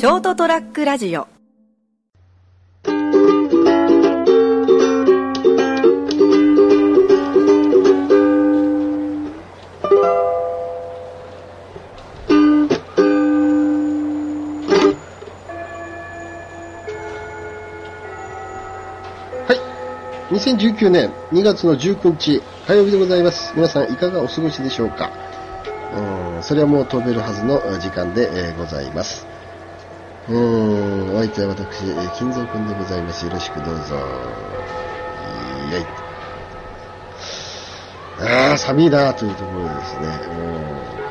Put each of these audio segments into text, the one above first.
ショートトラックラジオはい。2019年2月の19日火曜日でございます。皆さんいかがお過ごしでしょうか？うん、それはもう飛べるはずの時間で、えーございます。うん、お相手は私、金蔵君でございます。よろしくどうぞ。イエイ。ああ、寒いなというところでですね、も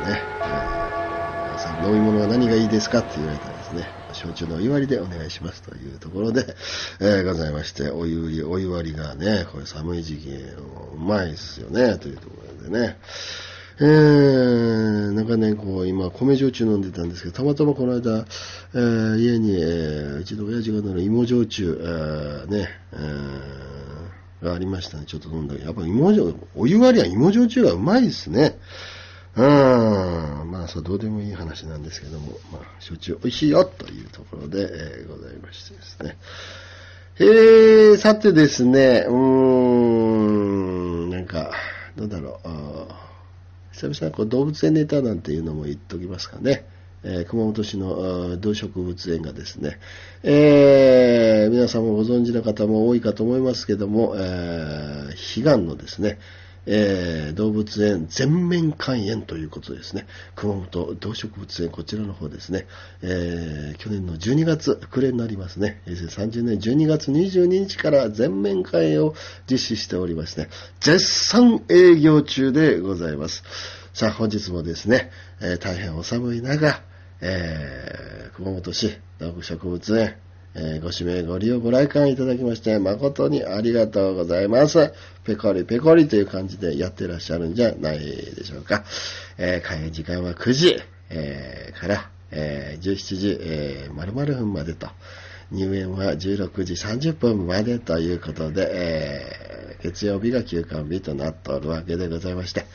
う、ね、えーさん飲み物は何がいいですかって言われたらですね、焼酎のお湯割りでお願いしますというところで、えーございまして、お湯売り、お湯割りがね、これ寒い時期、うまいですよね、というところでね。えー、なんかね、こう、今、米焼酎飲んでたんですけど、たまたまこの間、えー家に、えーうちの親父が飲む芋焼酎、えーね、えーがありましたね。ちょっと飲んだけど、やっぱ芋焼酎、お湯割りは芋焼酎がうまいですね。うん。まあ、そう、どうでもいい話なんですけども、まあ、焼酎美味しいよというところで、えーございましてですね。えー、さてですね、うーん、なんか、どうだろう。あー久々にこう動物園ネタなんていうのも言っておきますかね。えー熊本市の動植物園がですね、えー皆さんもご存知の方も多いかと思いますけども、えー悲願のですね、えー動物園全面開園ということですね。熊本動植物園、こちらの方ですね。えー去年の12月、暮れになりますね。平成30年12月22日から全面開園を実施しておりますね。絶賛営業中でございます。さあ、本日もですね、えー大変お寒い中、え熊本市動植物園、えーご指名ご利用ご来館いただきまして誠にありがとうございます。ペコリペコリという感じでやってらっしゃるんじゃないでしょうか。えー開演時間は9時、えーから、えー17時、えー、〇〇分までと。入園は16時30分までということで、えー月曜日が休館日となっておるわけでございまして。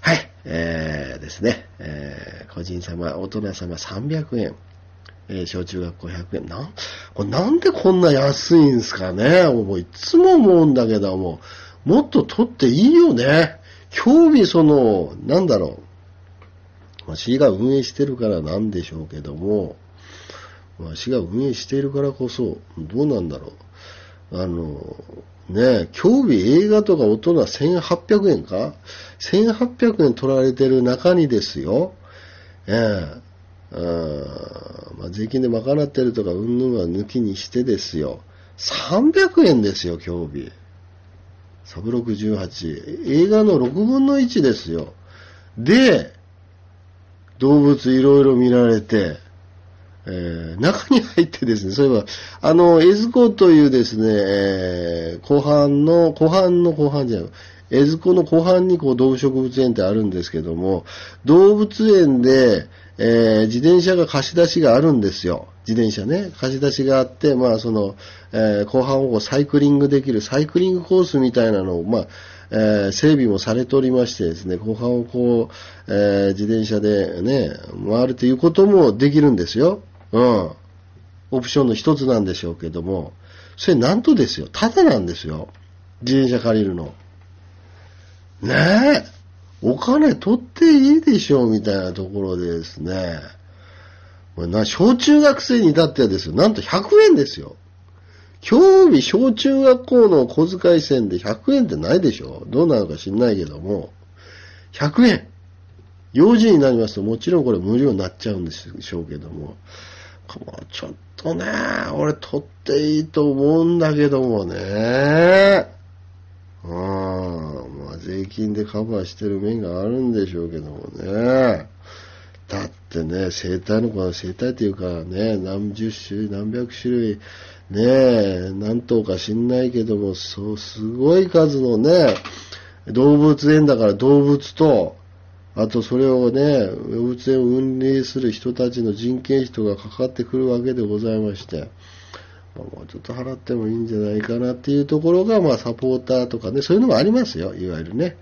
はい、えーですね、えー個人様、大人様300円。えー小中学校100円。なん、これなんでこんな安いんすかね？もういつも思うんだけども、もっと取っていいよね。興味その、なんだろう。まあ、市が運営してるからなんでしょうけども、まあ、市が運営しているからこそ、どうなんだろう。あの、ねえ、興味映画とか大人1800円か ?1800 円取られてる中にですよ。ええうんまあ、税金で賄ってるとか、うんぬんは抜きにしてですよ。300円ですよ、興味。サブ68。映画の6分の1ですよ。で、動物いろいろ見られて、えー中に入ってですね、そういえば、あの、エズコというですね、えー後半の、後半の後半じゃない、エズコの後半にこう動物植物園ってあるんですけども、動物園で、えー自転車が貸し出しがあるんですよ。自転車ね、貸し出しがあって、まあその、えー後半をサイクリングできるサイクリングコースみたいなのを、まあ、えー整備もされておりましてですね、後半をこう、え自転車でね、回るということもできるんですよ。うん。オプションの一つなんでしょうけども、それなんとですよ、ただなんですよ。自転車借りるの。ねえ。お金取っていいでしょうみたいなところでですね。な小中学生に至ってはですよ。なんと100円ですよ。興味小中学校の小遣い銭で100円ってないでしょどうなのか知んないけども。100円。幼児になりますともちろんこれ無料になっちゃうんでしょうけども。もうちょっとね、俺取っていいと思うんだけどもね。うん。まあ税金でカバーしてる面があるんでしょうけどもね。だってね、生態の子は生態っていうかね、何十種類、何百種類、ねえ、何頭か知んないけども、そう、すごい数のね、動物園だから動物と、あとそれをね、動物園を運営する人たちの人件費とかかかってくるわけでございまして、まあ、もうちょっと払ってもいいんじゃないかなっていうところが、まあサポーターとかね、そういうのもありますよ、いわゆるね。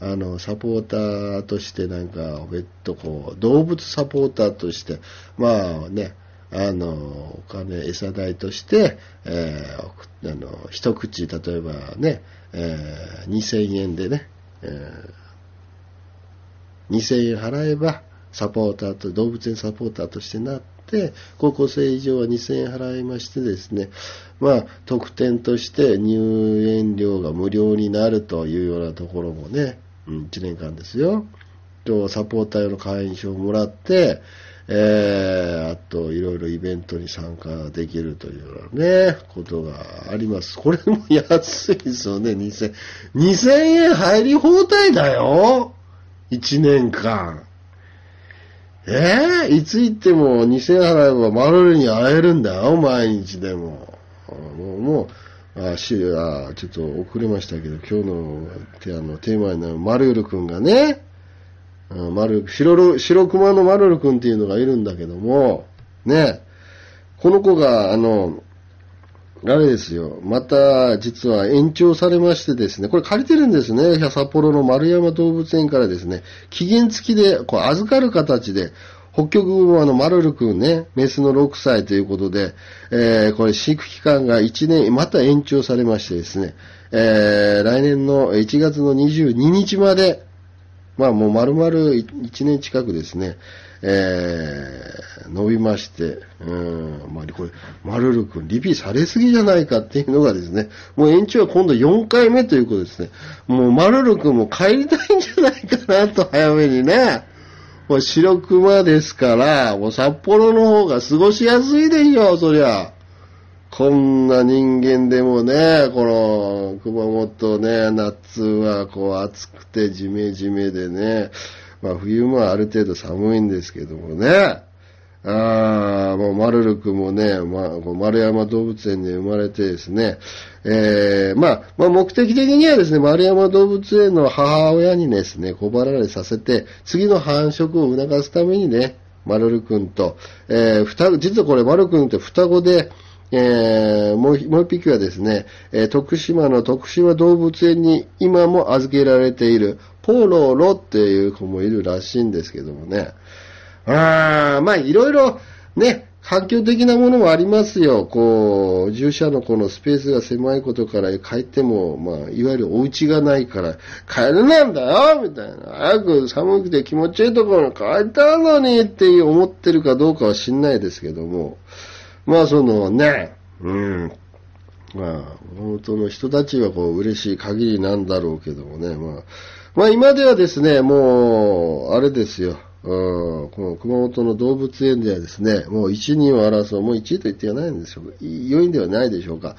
あの、サポーターとしてなんか、別途こう、動物サポーターとして、まあね、あの、お金、餌代として、えー、あの、一口、例えばね、えー、2000円でね、えー、2000円払えば、サポーターと、動物園サポーターとしてなって、高校生以上は2000円払いましてですね、まあ、特典として入園料が無料になるというようなところもね、うん、1年間ですよ。と、サポーター用の会員証をもらって、えー、あと、いろいろイベントに参加できるというようなね、ことがあります。これも安いですよね、2000。2000円入り放題だよ !1 年間。えー、いつ行っても2000払えばマルルに会えるんだよ、毎日でも。もう、もう、あ、し、あ、ちょっと遅れましたけど、今日の、てあの、テーマになるマルル君がね、マル、白、白熊のマルル君っていうのがいるんだけども、ね、この子が、あの、あれですよ。また、実は延長されましてですね、これ借りてるんですね。札幌の丸山動物園からですね、期限付きで、こう預かる形で、北極熊のマルル君ね、メスの6歳ということで、えー、これ飼育期間が1年、また延長されましてですね、えー、来年の1月の22日まで、まあもう丸々1年近くですね、えー、伸びまして、うん、まあこれ、マルル君リピされすぎじゃないかっていうのがですね、もう延長は今度4回目ということですね。もうマルル君も帰りたいんじゃないかなと早めにね。もう白熊ですから、もう札幌の方が過ごしやすいでしょ、そりゃ。こんな人間でもね、この熊本ね、夏はこう暑くてジメジメでね、まあ冬もある程度寒いんですけどもね、ああ、もう丸るくもね、まあ、丸山動物園に生まれてですね、えー、まあ、まあ、目的的にはですね、丸山動物園の母親にですね、小離れさせて、次の繁殖を促すためにね、丸るくんと、ええー、双実はこれ丸くんって双子で、えー、もう、もう一匹はですね、えー、徳島の徳島動物園に今も預けられているポロロっていう子もいるらしいんですけどもね。あまあいろいろね、環境的なものもありますよ。こう、従者のこのスペースが狭いことから帰っても、まあ、いわゆるお家がないから、帰るなんだよみたいな。早く寒くて気持ちいいところに帰ったのにって思ってるかどうかは知んないですけども。まあそのね、うん。まあ、本当の人たちはこう嬉しい限りなんだろうけどもね、まあ、まあ今ではですね、もう、あれですよ。うん、この熊本の動物園ではですね、もう1、人を争う、もう1位と言ってはないんでしょう。良いんではないでしょうか。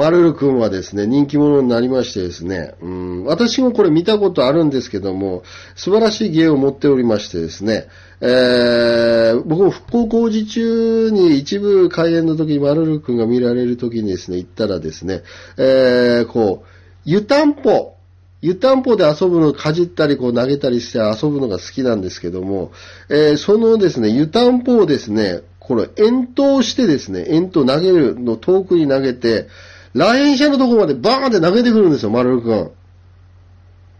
マルル君はですね、人気者になりましてですね、うん、私もこれ見たことあるんですけども、素晴らしい芸を持っておりましてですね、えー、僕も復興工事中に一部開園の時にマルル君が見られる時にですね、行ったらですね、えー、こう、湯たんぽ、湯たんぽで遊ぶの、かじったり、こう投げたりして遊ぶのが好きなんですけども、えー、そのですね、湯たんぽをですね、これ、遠投してですね、遠投投げるの遠くに投げて、来園者のとこまでバーンって投げてくるんですよ、丸くん。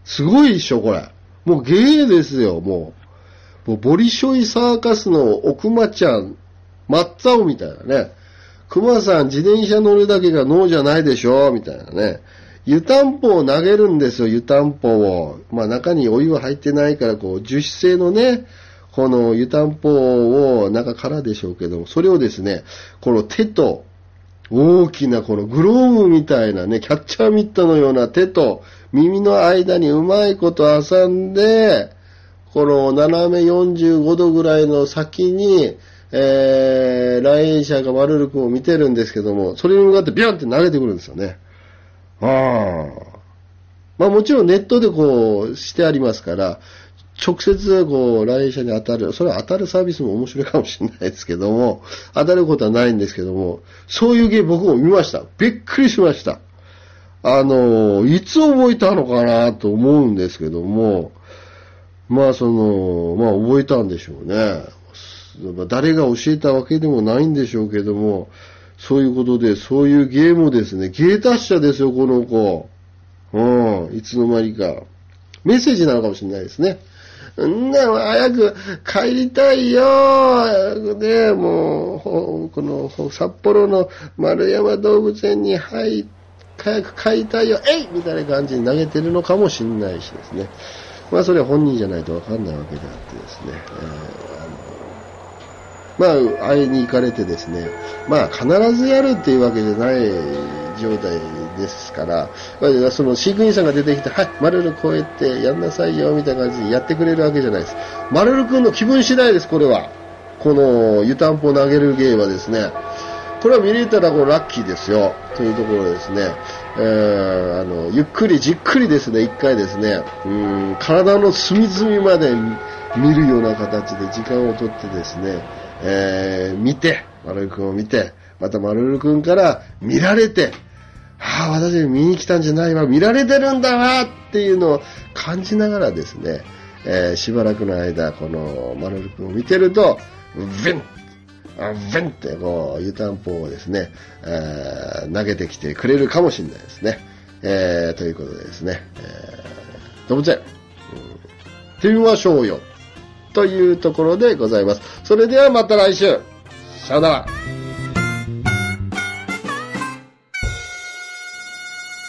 すごいっしょ、これ。もう芸ですよ、もう。もうボリショイサーカスの奥間ちゃん、マッツァオみたいなね。熊さん自転車乗るだけが脳じゃないでしょ、みたいなね。湯たんぽを投げるんですよ、湯たんぽを。まあ中にお湯は入ってないから、こう、樹脂製のね、この湯たんぽを中からでしょうけども、それをですね、この手と大きなこのグローブみたいなね、キャッチャーミットのような手と耳の間にうまいこと挟んで、この斜め45度ぐらいの先に、えー、来園者が丸るくを見てるんですけども、それに向かってビャンって投げてくるんですよね。ああ。まあもちろんネットでこうしてありますから、直接こう来園者に当たる、それは当たるサービスも面白いかもしれないですけども、当たることはないんですけども、そういう芸僕も見ました。びっくりしました。あの、いつ覚えたのかなと思うんですけども、まあその、まあ覚えたんでしょうね。誰が教えたわけでもないんでしょうけども、そういうことで、そういうゲームですね。芸達者ですよ、この子。うん、いつの間にか。メッセージなのかもしれないですね。んな、早く帰りたいよねもう、この、札幌の丸山動物園に入っ、早く帰りたいよえいみたいな感じに投げてるのかもしれないしですね。まあ、それは本人じゃないとわかんないわけであってですね。えー、あのまあ、会いに行かれてですね、まあ、必ずやるっていうわけじゃない状態ですから、その飼育員さんが出てきて、はい、マルルこうやってやんなさいよ、みたいな感じでやってくれるわけじゃないです。マルル君の気分次第です、これは。この湯たんぽを投げる芸はですね、これは見れたらこうラッキーですよ、というところですね。えー、あの、ゆっくりじっくりですね、一回ですね、うん、体の隅々まで見るような形で時間をとってですね、えー、見て、マルル君を見て、またマルル君から見られて、ああ、私見に来たんじゃないわ、見られてるんだわっていうのを感じながらですね、えー、しばらくの間、このマルル君を見てると、ヴンヴンってこう、湯たんぽをですね、えー、投げてきてくれるかもしれないですね。えー、ということでですね、えー、動物園、うん、ってみましょうよ。というところでございます。それではまた来週。さよなら。